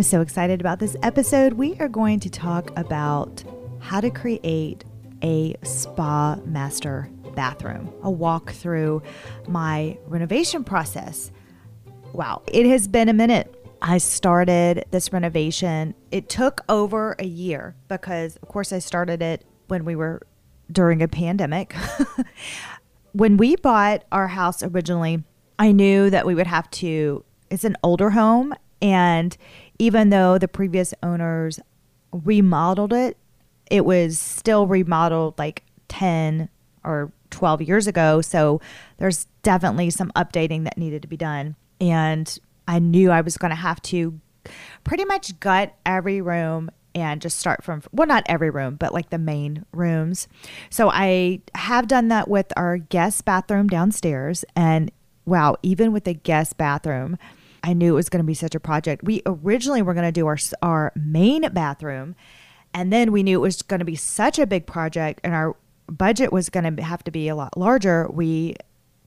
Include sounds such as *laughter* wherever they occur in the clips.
am so excited about this episode. We are going to talk about how to create a spa master bathroom, a walk through my renovation process. Wow, it has been a minute. I started this renovation. It took over a year because, of course, I started it when we were during a pandemic. *laughs* when we bought our house originally, I knew that we would have to, it's an older home. And even though the previous owners remodeled it, it was still remodeled like 10 or 12 years ago. So there's definitely some updating that needed to be done. And I knew I was going to have to pretty much gut every room and just start from well not every room but like the main rooms so i have done that with our guest bathroom downstairs and wow even with the guest bathroom i knew it was going to be such a project we originally were going to do our our main bathroom and then we knew it was going to be such a big project and our budget was going to have to be a lot larger we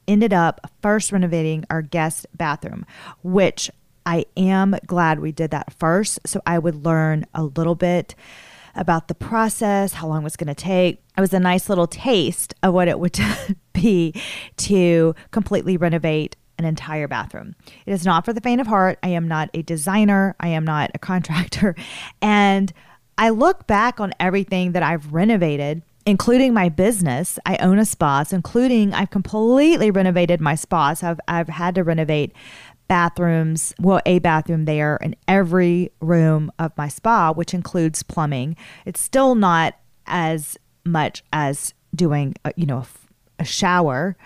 ended up first renovating our guest bathroom which I am glad we did that first. So I would learn a little bit about the process, how long it was going to take. It was a nice little taste of what it would *laughs* be to completely renovate an entire bathroom. It is not for the faint of heart. I am not a designer, I am not a *laughs* contractor. And I look back on everything that I've renovated including my business. I own a spa, so including I've completely renovated my spa. So I've, I've had to renovate bathrooms, well, a bathroom there in every room of my spa, which includes plumbing. It's still not as much as doing, a, you know, a, a shower.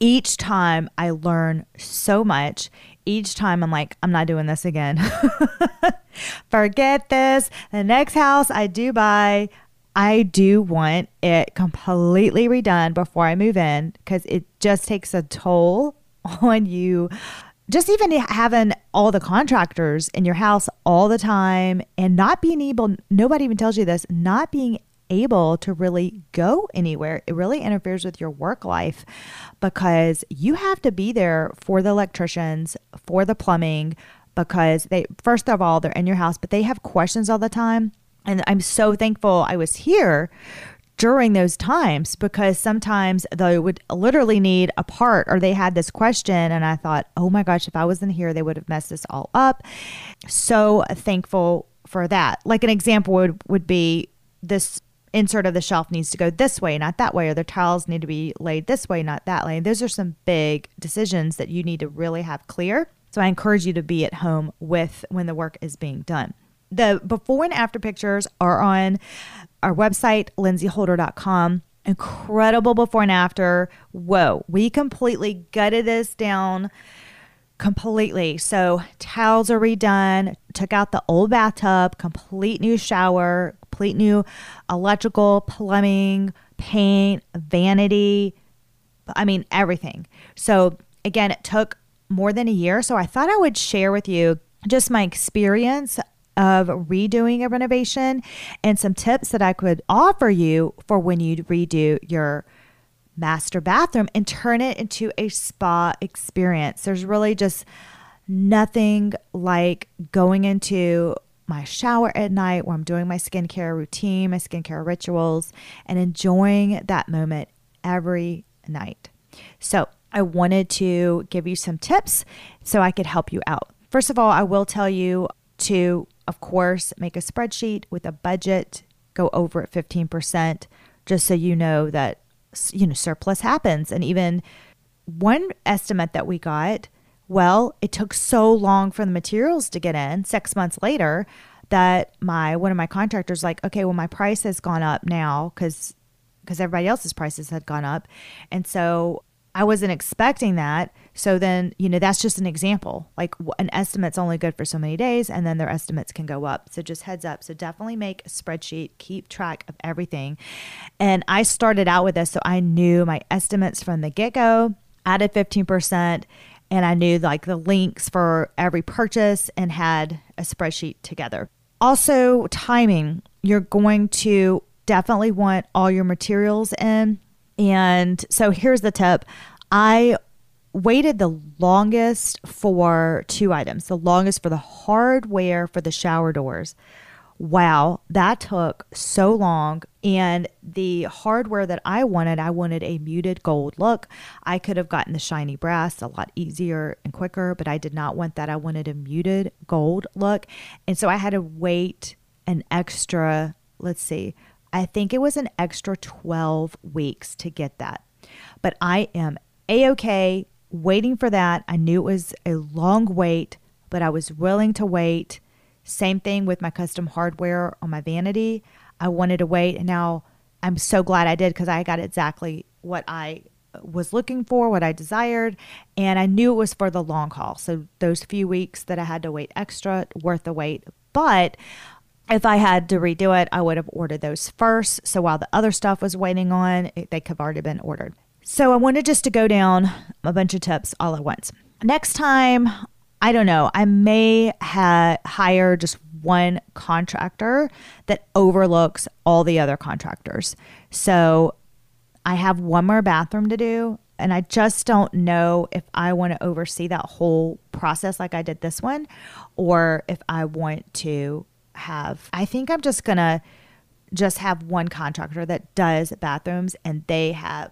Each time I learn so much. Each time I'm like, I'm not doing this again. *laughs* Forget this. The next house I do buy, I do want it completely redone before I move in because it just takes a toll *laughs* on you just even having all the contractors in your house all the time and not being able, nobody even tells you this, not being able to really go anywhere. It really interferes with your work life because you have to be there for the electricians, for the plumbing, because they, first of all, they're in your house, but they have questions all the time. And I'm so thankful I was here during those times because sometimes they would literally need a part or they had this question and I thought, "Oh my gosh, if I wasn't here, they would have messed this all up." So thankful for that. Like an example would would be this insert of the shelf needs to go this way, not that way, or the tiles need to be laid this way, not that way. Those are some big decisions that you need to really have clear. So I encourage you to be at home with when the work is being done. The before and after pictures are on our website, lindsayholder.com. Incredible before and after. Whoa, we completely gutted this down completely. So towels are redone, took out the old bathtub, complete new shower, complete new electrical, plumbing, paint, vanity. I mean, everything. So again, it took more than a year. So I thought I would share with you just my experience of redoing a renovation and some tips that I could offer you for when you redo your master bathroom and turn it into a spa experience. There's really just nothing like going into my shower at night where I'm doing my skincare routine, my skincare rituals, and enjoying that moment every night. So, I wanted to give you some tips so I could help you out. First of all, I will tell you to of course, make a spreadsheet with a budget, go over at 15%, just so you know that, you know, surplus happens. And even one estimate that we got, well, it took so long for the materials to get in, six months later, that my one of my contractors like, okay, well, my price has gone up now because because everybody else's prices had gone up, and so I wasn't expecting that. So then, you know, that's just an example. Like an estimate's only good for so many days, and then their estimates can go up. So just heads up. So definitely make a spreadsheet, keep track of everything. And I started out with this, so I knew my estimates from the get go, added 15%, and I knew like the links for every purchase and had a spreadsheet together. Also, timing. You're going to definitely want all your materials in. And so here's the tip I waited the longest for two items, the longest for the hardware for the shower doors. Wow, that took so long. And the hardware that I wanted, I wanted a muted gold look. I could have gotten the shiny brass a lot easier and quicker, but I did not want that. I wanted a muted gold look. And so I had to wait an extra, let's see, I think it was an extra 12 weeks to get that. But I am a okay waiting for that. I knew it was a long wait, but I was willing to wait. Same thing with my custom hardware on my vanity. I wanted to wait, and now I'm so glad I did because I got exactly what I was looking for, what I desired, and I knew it was for the long haul. So those few weeks that I had to wait extra, worth the wait. But if I had to redo it, I would have ordered those first. So while the other stuff was waiting on, it, they could have already been ordered. So I wanted just to go down a bunch of tips all at once. Next time, I don't know, I may ha- hire just one contractor that overlooks all the other contractors. So I have one more bathroom to do. And I just don't know if I want to oversee that whole process like I did this one, or if I want to have, I think I'm just going to just have one contractor that does bathrooms and they have,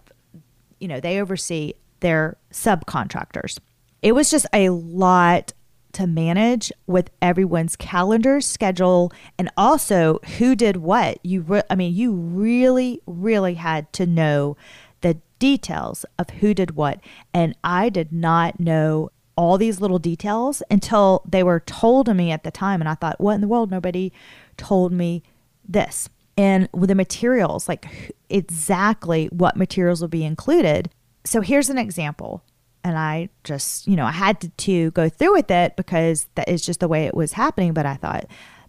you know, they oversee their subcontractors. It was just a lot to manage with everyone's calendar schedule and also who did what. You re- I mean, you really really had to know the details of who did what and I did not know all these little details until they were told to me at the time. And I thought, what in the world? Nobody told me this. And with the materials, like exactly what materials will be included. So here's an example. And I just, you know, I had to, to go through with it because that is just the way it was happening. But I thought,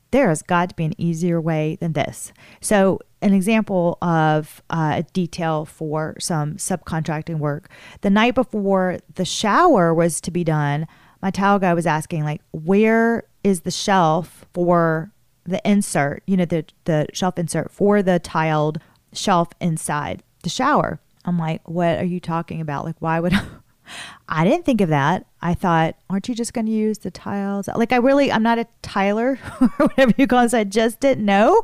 there has got to be an easier way than this. So, an example of uh, a detail for some subcontracting work the night before the shower was to be done, my tile guy was asking, like, where is the shelf for the insert, you know, the, the shelf insert for the tiled shelf inside the shower? I'm like, what are you talking about? Like, why would *laughs* I didn't think of that. I thought, aren't you just going to use the tiles? Like, I really, I'm not a tiler *laughs* or whatever you call it. So I just didn't know.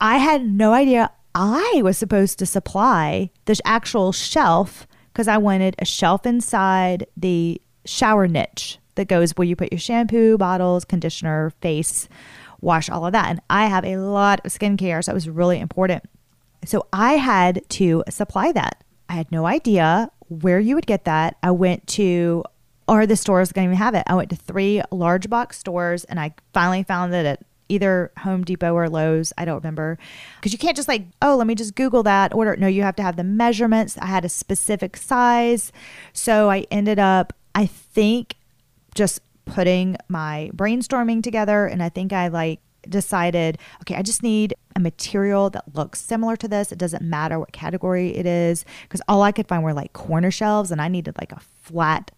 I had no idea I was supposed to supply the actual shelf because I wanted a shelf inside the shower niche that goes where you put your shampoo, bottles, conditioner, face wash, all of that. And I have a lot of skincare, so it was really important. So I had to supply that. I had no idea where you would get that. I went to, or the stores going to have it. I went to three large box stores and I finally found it at either Home Depot or Lowe's. I don't remember. Because you can't just like, oh, let me just Google that, order. No, you have to have the measurements. I had a specific size. So I ended up, I think, just putting my brainstorming together. And I think I like decided, okay, I just need a material that looks similar to this. It doesn't matter what category it is because all I could find were like corner shelves and I needed like a flat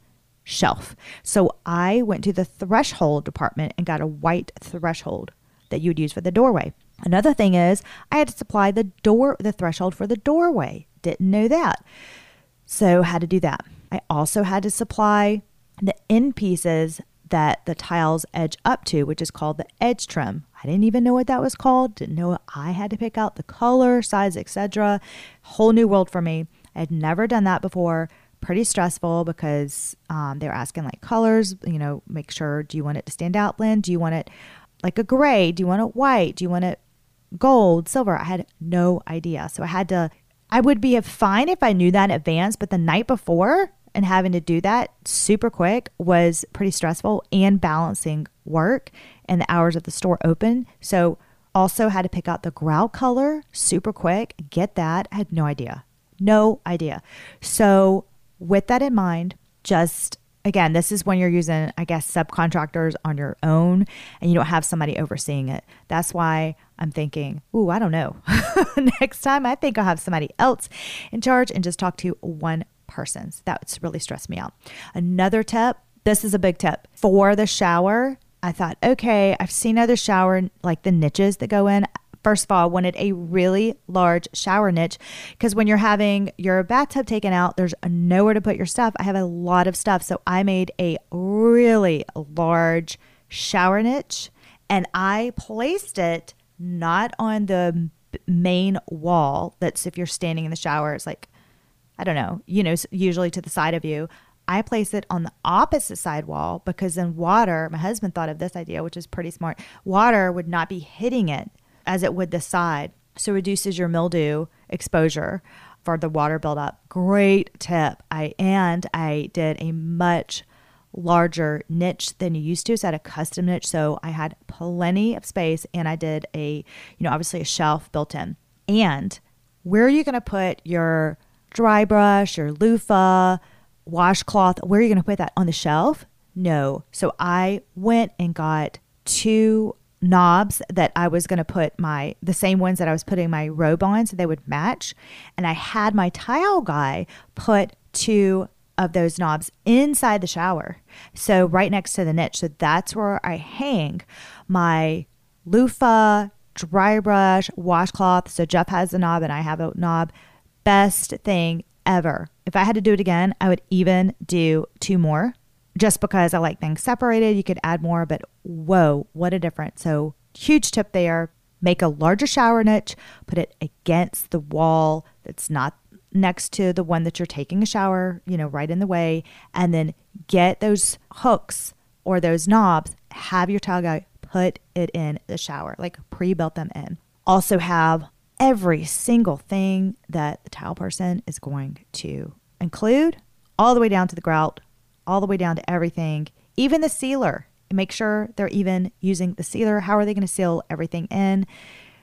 shelf. So I went to the threshold department and got a white threshold that you would use for the doorway. Another thing is I had to supply the door the threshold for the doorway. Didn't know that. So had to do that. I also had to supply the end pieces that the tiles edge up to, which is called the edge trim. I didn't even know what that was called. Didn't know I had to pick out the color, size, etc. Whole new world for me. I had never done that before. Pretty stressful because um, they were asking like colors. You know, make sure. Do you want it to stand out, Lynn? Do you want it like a gray? Do you want it white? Do you want it gold, silver? I had no idea. So I had to. I would be fine if I knew that in advance, but the night before, and having to do that super quick was pretty stressful and balancing work and the hours of the store open. So also had to pick out the grout color super quick. Get that. I had no idea. No idea. So with that in mind, just again, this is when you're using, I guess, subcontractors on your own and you don't have somebody overseeing it. That's why I'm thinking, ooh, I don't know. *laughs* Next time, I think I'll have somebody else in charge and just talk to one persons. That's really stressed me out. Another tip this is a big tip for the shower. I thought, okay, I've seen other shower, like the niches that go in. First of all, I wanted a really large shower niche because when you're having your bathtub taken out, there's nowhere to put your stuff. I have a lot of stuff. So I made a really large shower niche and I placed it not on the main wall that's if you're standing in the shower, it's like, I don't know, you know, usually to the side of you. I place it on the opposite side wall because then water, my husband thought of this idea, which is pretty smart. Water would not be hitting it as it would the side. So reduces your mildew exposure for the water buildup. Great tip. I and I did a much larger niche than you used to. So I had a custom niche. So I had plenty of space and I did a, you know, obviously a shelf built in. And where are you going to put your dry brush, your loofah, washcloth? Where are you going to put that? On the shelf? No. So I went and got two knobs that I was going to put my the same ones that I was putting my robe on so they would match and I had my tile guy put two of those knobs inside the shower. So right next to the niche. So that's where I hang my loofah, dry brush, washcloth. So Jeff has a knob and I have a knob. Best thing ever. If I had to do it again, I would even do two more just because I like things separated. You could add more, but whoa, what a difference. So huge tip there. Make a larger shower niche, put it against the wall that's not next to the one that you're taking a shower, you know, right in the way, and then get those hooks or those knobs, have your towel guy put it in the shower, like pre built them in. Also, have every single thing that the tile person is going to include, all the way down to the grout, all the way down to everything, even the sealer. Make sure they're even using the sealer. How are they going to seal everything in?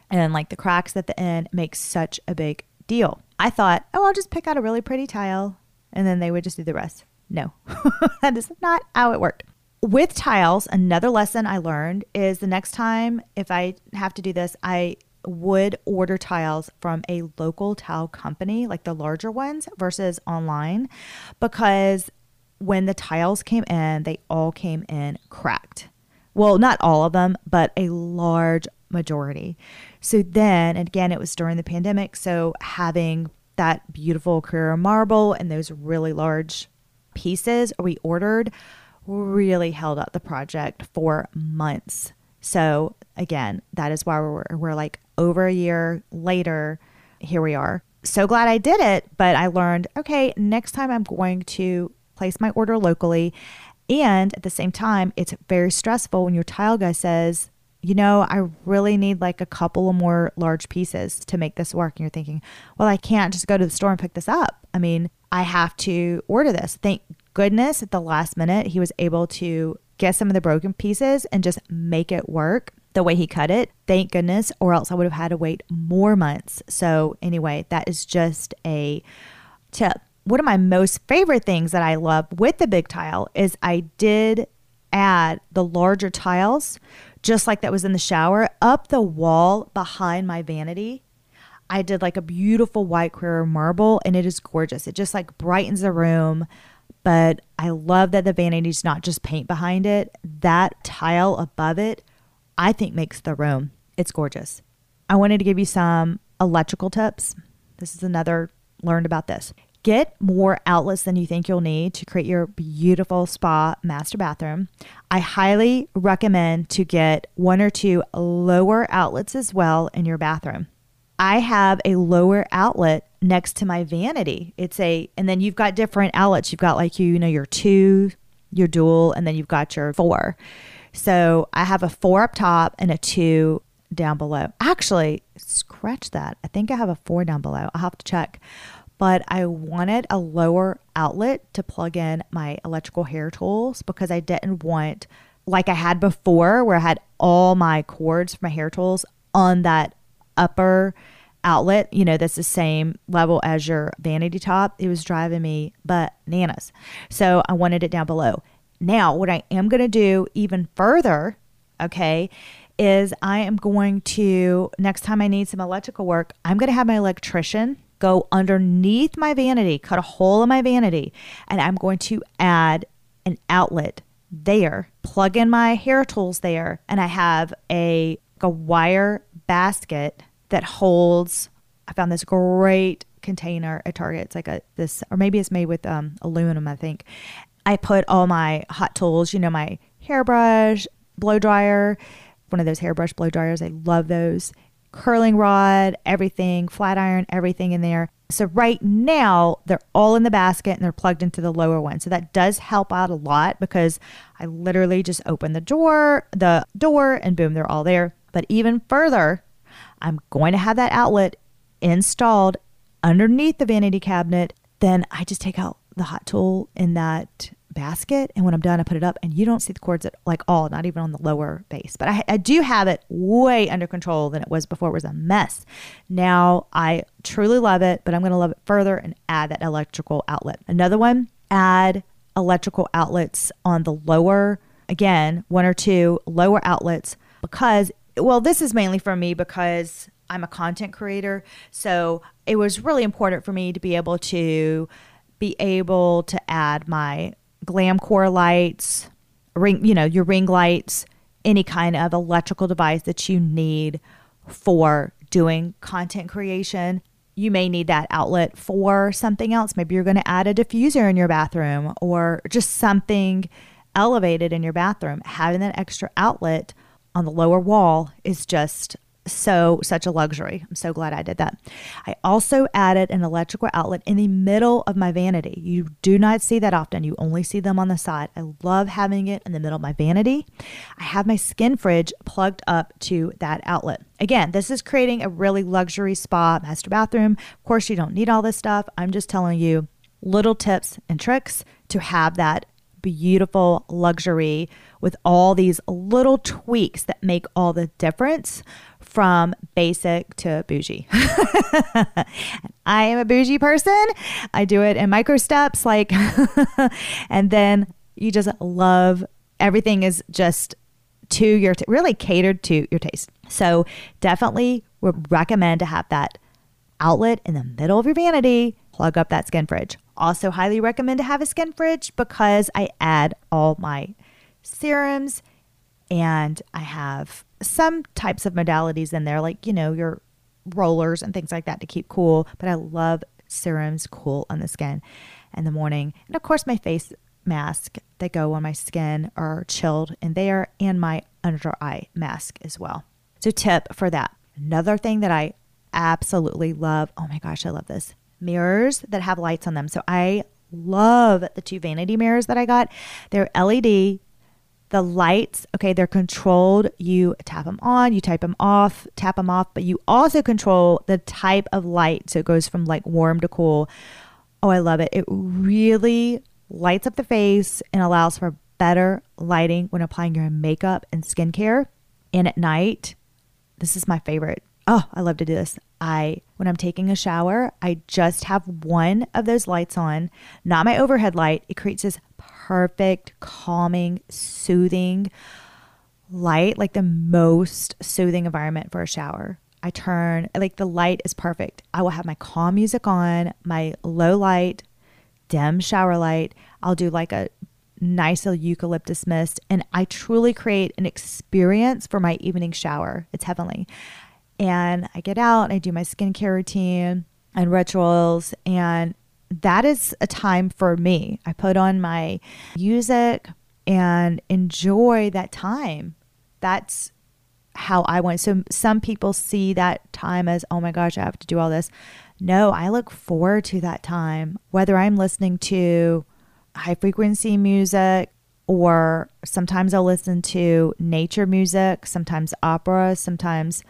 And like the cracks at the end makes such a big deal. I thought, oh, I'll just pick out a really pretty tile and then they would just do the rest. No, *laughs* that is not how it worked. With tiles, another lesson I learned is the next time if I have to do this, I would order tiles from a local tile company, like the larger ones, versus online, because when the tiles came in, they all came in cracked. Well, not all of them, but a large majority. So then, again, it was during the pandemic. So having that beautiful Carrara marble and those really large pieces we ordered really held up the project for months. So again, that is why we're, we're like over a year later, here we are. So glad I did it, but I learned okay, next time I'm going to place my order locally. And at the same time, it's very stressful when your tile guy says, you know, I really need like a couple of more large pieces to make this work. And you're thinking, well, I can't just go to the store and pick this up. I mean, I have to order this. Thank goodness at the last minute, he was able to get some of the broken pieces and just make it work the way he cut it. Thank goodness, or else I would have had to wait more months. So, anyway, that is just a tip. One of my most favorite things that I love with the big tile is I did add the larger tiles just like that was in the shower, up the wall behind my vanity. I did like a beautiful white Carrara marble and it is gorgeous. It just like brightens the room. But I love that the vanity is not just paint behind it. That tile above it, I think makes the room. It's gorgeous. I wanted to give you some electrical tips. This is another learned about this. Get more outlets than you think you'll need to create your beautiful spa master bathroom. I highly recommend to get one or two lower outlets as well in your bathroom. I have a lower outlet next to my vanity. It's a, and then you've got different outlets. You've got like you, you know, your two, your dual, and then you've got your four. So I have a four up top and a two down below. Actually, scratch that. I think I have a four down below. I'll have to check but I wanted a lower outlet to plug in my electrical hair tools because I didn't want, like I had before, where I had all my cords for my hair tools on that upper outlet, you know, that's the same level as your vanity top. It was driving me bananas. So I wanted it down below. Now, what I am going to do even further, okay, is I am going to, next time I need some electrical work, I'm going to have my electrician go underneath my vanity, cut a hole in my vanity, and I'm going to add an outlet there, plug in my hair tools there, and I have a, a wire basket that holds. I found this great container at Target. It's like a this, or maybe it's made with um, aluminum. I think. I put all my hot tools. You know, my hairbrush, blow dryer, one of those hairbrush blow dryers. I love those. Curling rod, everything, flat iron, everything in there. So right now they're all in the basket and they're plugged into the lower one. So that does help out a lot because I literally just open the door, the door and boom, they're all there. But even further, I'm going to have that outlet installed underneath the vanity cabinet. Then I just take out the hot tool in that basket. And when I'm done I put it up. And you don't see the cords at like all not even on the lower base. But I, I do have it way under control than it was before. It was a mess. Now I truly love it but I'm going to love it further and add that electrical outlet. Another one add electrical outlets on the lower again one or two lower outlets because well this is mainly for me because I'm a content creator so it was really important for me to be able to be able to add my Glamcor lights, ring, you know, your ring lights, any kind of electrical device that you need for doing content creation. You may need that outlet for something else. Maybe you're going to add a diffuser in your bathroom or just something elevated in your bathroom. Having that extra outlet on the lower wall is just so such a luxury. I'm so glad I did that. I also added an electrical outlet in the middle of my vanity. You do not see that often. You only see them on the side. I love having it in the middle of my vanity. I have my skin fridge plugged up to that outlet. Again, this is creating a really luxury spa master bathroom. Of course, you don't need all this stuff. I'm just telling you little tips and tricks to have that beautiful luxury with all these little tweaks that make all the difference from basic to bougie. *laughs* I am a bougie person. I do it in micro steps, like, *laughs* and then you just love everything is just to your, t- really catered to your taste. So definitely would recommend to have that outlet in the middle of your vanity, plug up that skin fridge. Also, highly recommend to have a skin fridge because I add all my serums and I have some types of modalities in there, like, you know, your rollers and things like that to keep cool. But I love serums cool on the skin in the morning. And of course, my face mask that go on my skin are chilled in there and my under eye mask as well. So, tip for that. Another thing that I absolutely love oh my gosh, I love this mirrors that have lights on them. So, I love the two vanity mirrors that I got. They're LED the lights, okay, they're controlled. You tap them on, you type them off, tap them off, but you also control the type of light. So it goes from like warm to cool. Oh, I love it. It really lights up the face and allows for better lighting when applying your makeup and skincare. And at night, this is my favorite. Oh, I love to do this. I when I'm taking a shower, I just have one of those lights on, not my overhead light. It creates this perfect, calming, soothing light, like the most soothing environment for a shower. I turn, like the light is perfect. I will have my calm music on, my low light, dim shower light. I'll do like a nice little eucalyptus mist, and I truly create an experience for my evening shower. It's heavenly. And I get out, I do my skincare routine and rituals, and that is a time for me. I put on my music and enjoy that time. That's how I want. So some people see that time as, oh my gosh, I have to do all this. No, I look forward to that time, whether I'm listening to high frequency music or sometimes I'll listen to nature music, sometimes opera, sometimes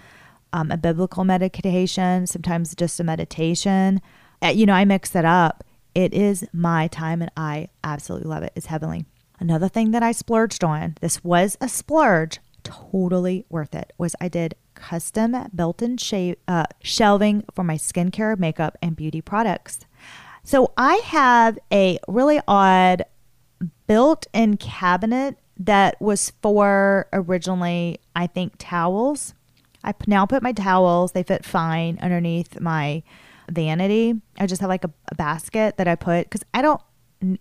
um, a biblical meditation, sometimes just a meditation. Uh, you know, I mix it up. It is my time and I absolutely love it. It's heavenly. Another thing that I splurged on, this was a splurge, totally worth it, was I did custom built in uh, shelving for my skincare, makeup, and beauty products. So I have a really odd built in cabinet that was for originally, I think, towels. I now put my towels, they fit fine underneath my vanity. I just have like a, a basket that I put because I don't,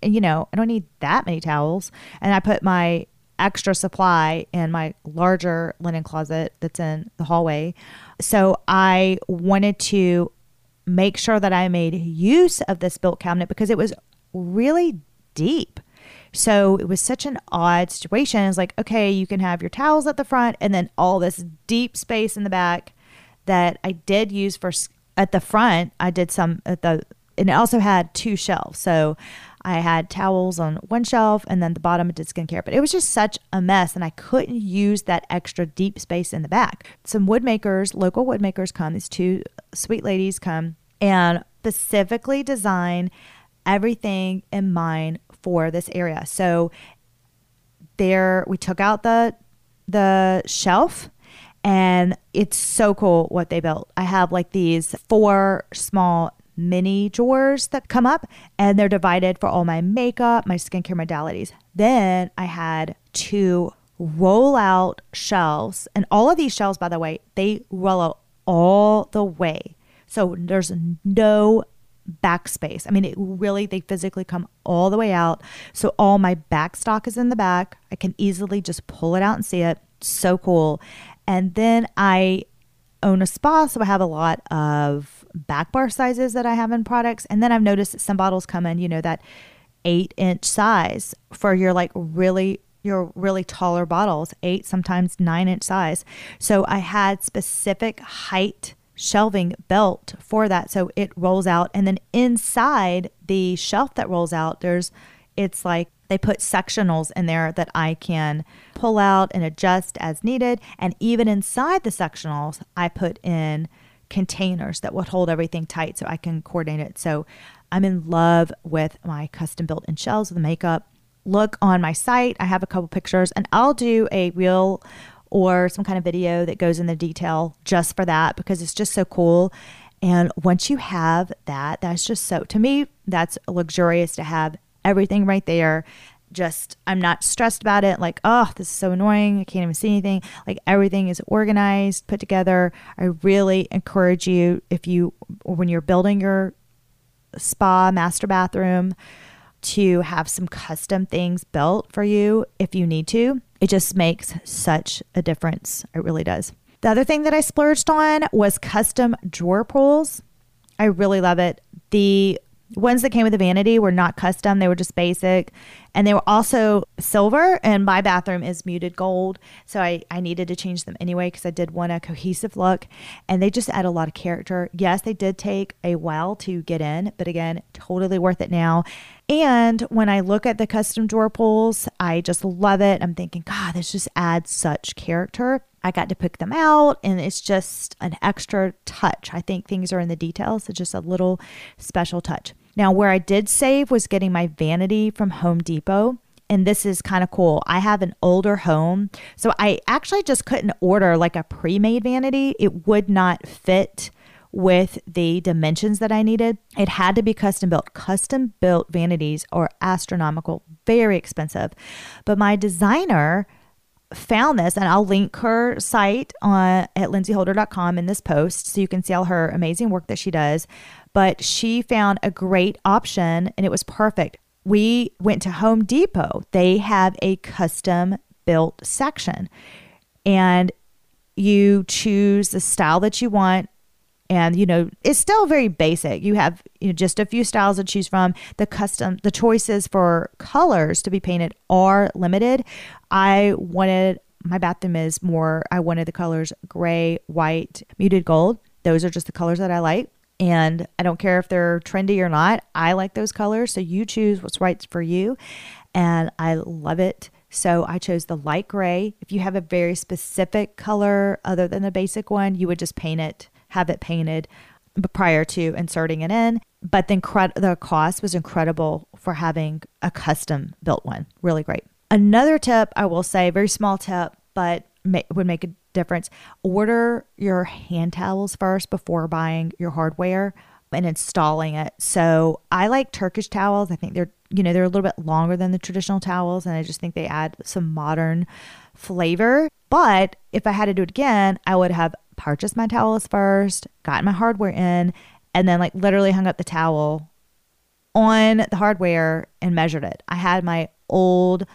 you know, I don't need that many towels. And I put my extra supply in my larger linen closet that's in the hallway. So I wanted to make sure that I made use of this built cabinet because it was really deep. So it was such an odd situation. It's like, okay, you can have your towels at the front and then all this deep space in the back that I did use for at the front. I did some at the, and it also had two shelves. So I had towels on one shelf and then the bottom I did skincare. But it was just such a mess and I couldn't use that extra deep space in the back. Some wood makers, local wood makers come, these two sweet ladies come and specifically design everything in mind for this area. So there we took out the the shelf and it's so cool what they built. I have like these four small mini drawers that come up and they're divided for all my makeup, my skincare modalities. Then I had two roll out shelves and all of these shelves by the way, they roll out all the way. So there's no backspace. I mean, it really, they physically come all the way out. So all my back stock is in the back. I can easily just pull it out and see it. So cool. And then I own a spa, so I have a lot of back bar sizes that I have in products. And then I've noticed that some bottles come in, you know, that eight inch size for your like really your really taller bottles, eight, sometimes nine inch size. So I had specific height shelving belt for that. So it rolls out. And then inside the shelf that rolls out, there's, it's like they put sectionals in there that I can pull out and adjust as needed. And even inside the sectionals, I put in containers that would hold everything tight so I can coordinate it. So I'm in love with my custom built in shelves with makeup. Look on my site. I have a couple pictures and I'll do a real or some kind of video that goes in the detail just for that because it's just so cool. And once you have that, that's just so, to me, that's luxurious to have everything right there. Just, I'm not stressed about it. Like, oh, this is so annoying. I can't even see anything. Like, everything is organized, put together. I really encourage you, if you, when you're building your spa master bathroom, to have some custom things built for you if you need to. It just makes such a difference. It really does. The other thing that I splurged on was custom drawer pulls. I really love it. The ones that came with the vanity were not custom, they were just basic. And they were also silver, and my bathroom is muted gold. So I, I needed to change them anyway because I did want a cohesive look. And they just add a lot of character. Yes, they did take a while to get in, but again, totally worth it now. And when I look at the custom drawer pulls, I just love it. I'm thinking, God, this just adds such character. I got to pick them out, and it's just an extra touch. I think things are in the details. It's just a little special touch. Now, where I did save was getting my vanity from Home Depot. And this is kind of cool. I have an older home. So I actually just couldn't order like a pre made vanity, it would not fit with the dimensions that I needed. It had to be custom built. Custom built vanities are astronomical, very expensive. But my designer found this and I'll link her site on at lindsayholder.com in this post so you can see all her amazing work that she does. But she found a great option and it was perfect. We went to Home Depot. They have a custom built section and you choose the style that you want and you know it's still very basic. You have you know just a few styles to choose from. The custom the choices for colors to be painted are limited. I wanted my bathroom is more i wanted the colors gray white muted gold. Those are just the colors that i like. And i don't care if they're trendy or not i like those colors. So you choose what's right for you. And i love it. So I chose the light gray. If you have a very specific color other than the basic one, you would just paint it have it painted prior to inserting it in. But then the cost was incredible for having a custom built one. Really great. Another tip I will say, very small tip, but would make a difference. Order your hand towels first before buying your hardware and installing it. So I like Turkish towels. I think they're you know they're a little bit longer than the traditional towels, and I just think they add some modern flavor. But if I had to do it again, I would have purchased my towels first, got my hardware in, and then like literally hung up the towel on the hardware and measured it. I had my old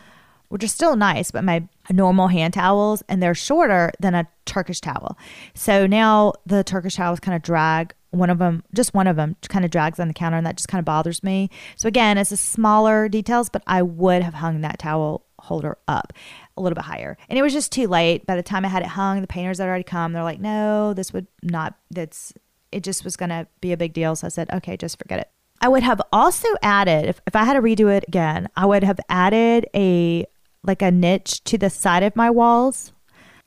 which are still nice, but my normal hand towels and they're shorter than a Turkish towel. So now the Turkish towels kind of drag one of them, just one of them, kind of drags on the counter, and that just kind of bothers me. So again, it's a smaller details, but I would have hung that towel holder up a little bit higher. And it was just too late. By the time I had it hung, the painters had already come. They're like, no, this would not, that's, it just was going to be a big deal. So I said, okay, just forget it. I would have also added, if, if I had to redo it again, I would have added a, like a niche to the side of my walls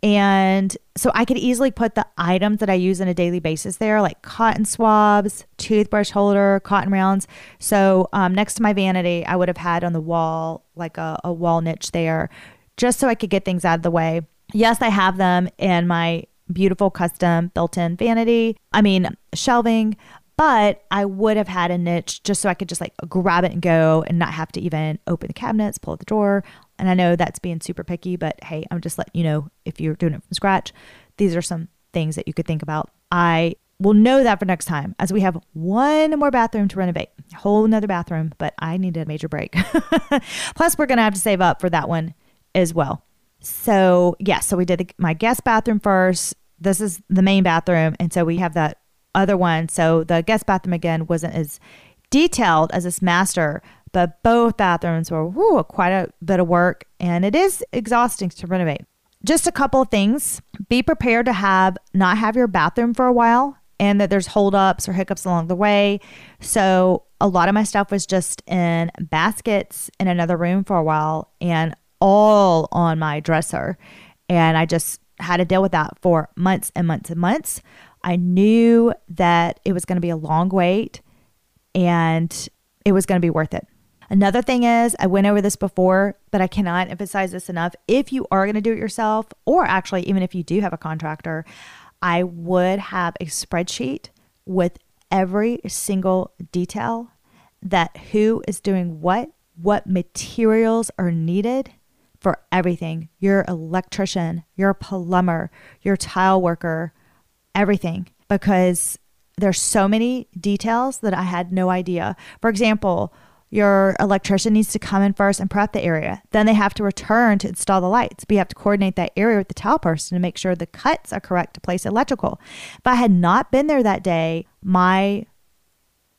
and so I could easily put the items that I use on a daily basis there, like cotton swabs, toothbrush holder, cotton rounds. So um, next to my vanity, I would have had on the wall like a, a wall niche there, just so I could get things out of the way. Yes, I have them in my beautiful custom built in vanity. I mean, shelving, but I would have had a niche just so I could just like grab it and go and not have to even open the cabinets, pull out the drawer, and I know that's being super picky, but hey, I'm just letting you know if you're doing it from scratch, these are some things that you could think about. I will know that for next time as we have one more bathroom to renovate, a whole another bathroom, but I need a major break. *laughs* Plus, we're going to have to save up for that one as well. So, yeah, so we did the, my guest bathroom first. This is the main bathroom. And so we have that other one. So the guest bathroom again wasn't as detailed as this master, but both bathrooms were whew, quite a bit of work and it is exhausting to renovate. Just a couple of things. Be prepared to have not have your bathroom for a while and that there's holdups or hiccups along the way. So a lot of my stuff was just in baskets in another room for a while and all on my dresser. And I just had to deal with that for months and months and months. I knew that it was going to be a long wait and it was going to be worth it. Another thing is, I went over this before, but I cannot emphasize this enough. If you are going to do it yourself, or actually, even if you do have a contractor, I would have a spreadsheet with every single detail that who is doing what, what materials are needed for everything your electrician, your plumber, your tile worker, everything. Because there's so many details that I had no idea. For example, your electrician needs to come in first and prep the area. Then they have to return to install the lights. But you have to coordinate that area with the tile person to make sure the cuts are correct to place electrical. If I had not been there that day, my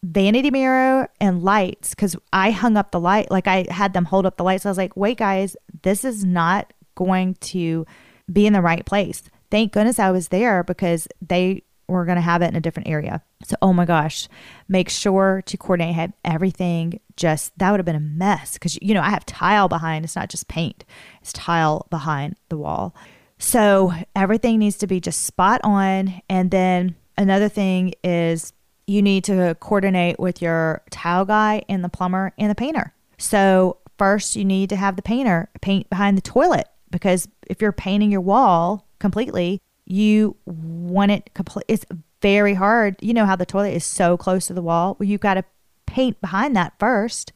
vanity mirror and lights, because I hung up the light, like I had them hold up the lights. I was like, wait, guys, this is not going to be in the right place. Thank goodness I was there because they we're going to have it in a different area. So, oh my gosh, make sure to coordinate have everything just that would have been a mess because you know, I have tile behind, it's not just paint, it's tile behind the wall. So, everything needs to be just spot on. And then another thing is you need to coordinate with your tile guy and the plumber and the painter. So, first, you need to have the painter paint behind the toilet because if you're painting your wall completely, you want it complete. It's very hard. You know how the toilet is so close to the wall. Well, you've got to paint behind that first,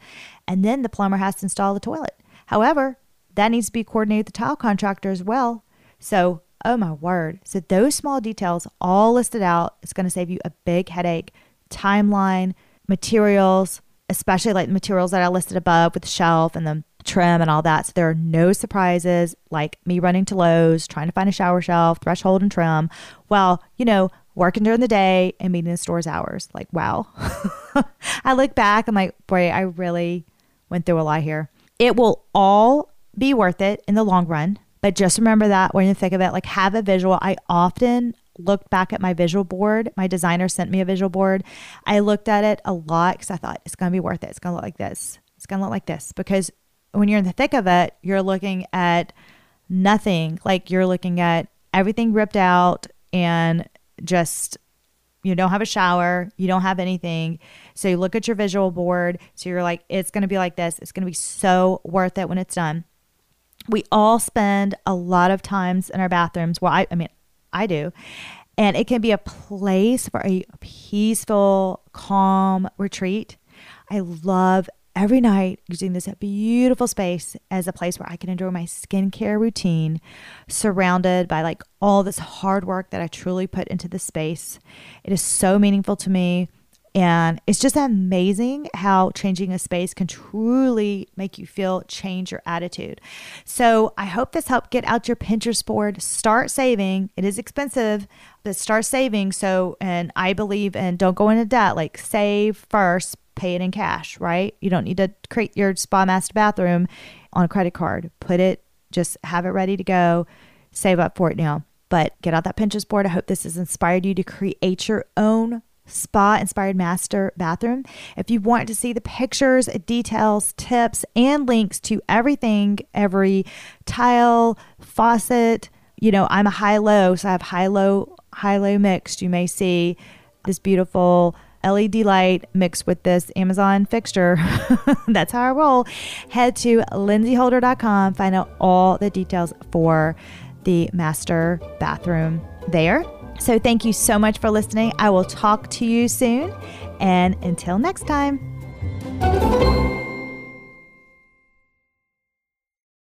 and then the plumber has to install the toilet. However, that needs to be coordinated with the tile contractor as well. So, oh my word. So, those small details all listed out is going to save you a big headache. Timeline, materials, especially like the materials that I listed above with the shelf and the trim and all that. So there are no surprises like me running to Lowe's, trying to find a shower shelf, threshold, and trim. Well, you know, working during the day and meeting the store's hours. Like, wow. *laughs* I look back, I'm like, boy, I really went through a lot here. It will all be worth it in the long run. But just remember that when you think of it, like have a visual. I often looked back at my visual board. My designer sent me a visual board. I looked at it a lot because I thought it's going to be worth it. It's going to look like this. It's going to look like this because when you're in the thick of it, you're looking at nothing. Like you're looking at everything ripped out and just you don't have a shower, you don't have anything. So you look at your visual board. So you're like, it's going to be like this. It's going to be so worth it when it's done. We all spend a lot of times in our bathrooms. Well, I, I mean, I do. And it can be a place for a peaceful, calm retreat. I love every night using this beautiful space as a place where I can enjoy my skincare routine, surrounded by like all this hard work that I truly put into the space. It is so meaningful to me. And it's just amazing how changing a space can truly make you feel change your attitude. So I hope this helped get out your Pinterest board. Start saving. It is expensive, but start saving. So, and I believe and don't go into debt, like save first, pay it in cash, right? You don't need to create your spa master bathroom on a credit card. Put it, just have it ready to go. Save up for it now. But get out that Pinterest board. I hope this has inspired you to create your own spa inspired master bathroom. If you want to see the pictures, details, tips, and links to everything, every tile, faucet, you know, I'm a high low, so I have high low, high low mixed. You may see this beautiful LED light mixed with this Amazon fixture. *laughs* That's how I roll. Head to lindsayholder.com, find out all the details for the master bathroom there. So thank you so much for listening. I will talk to you soon. And until next time.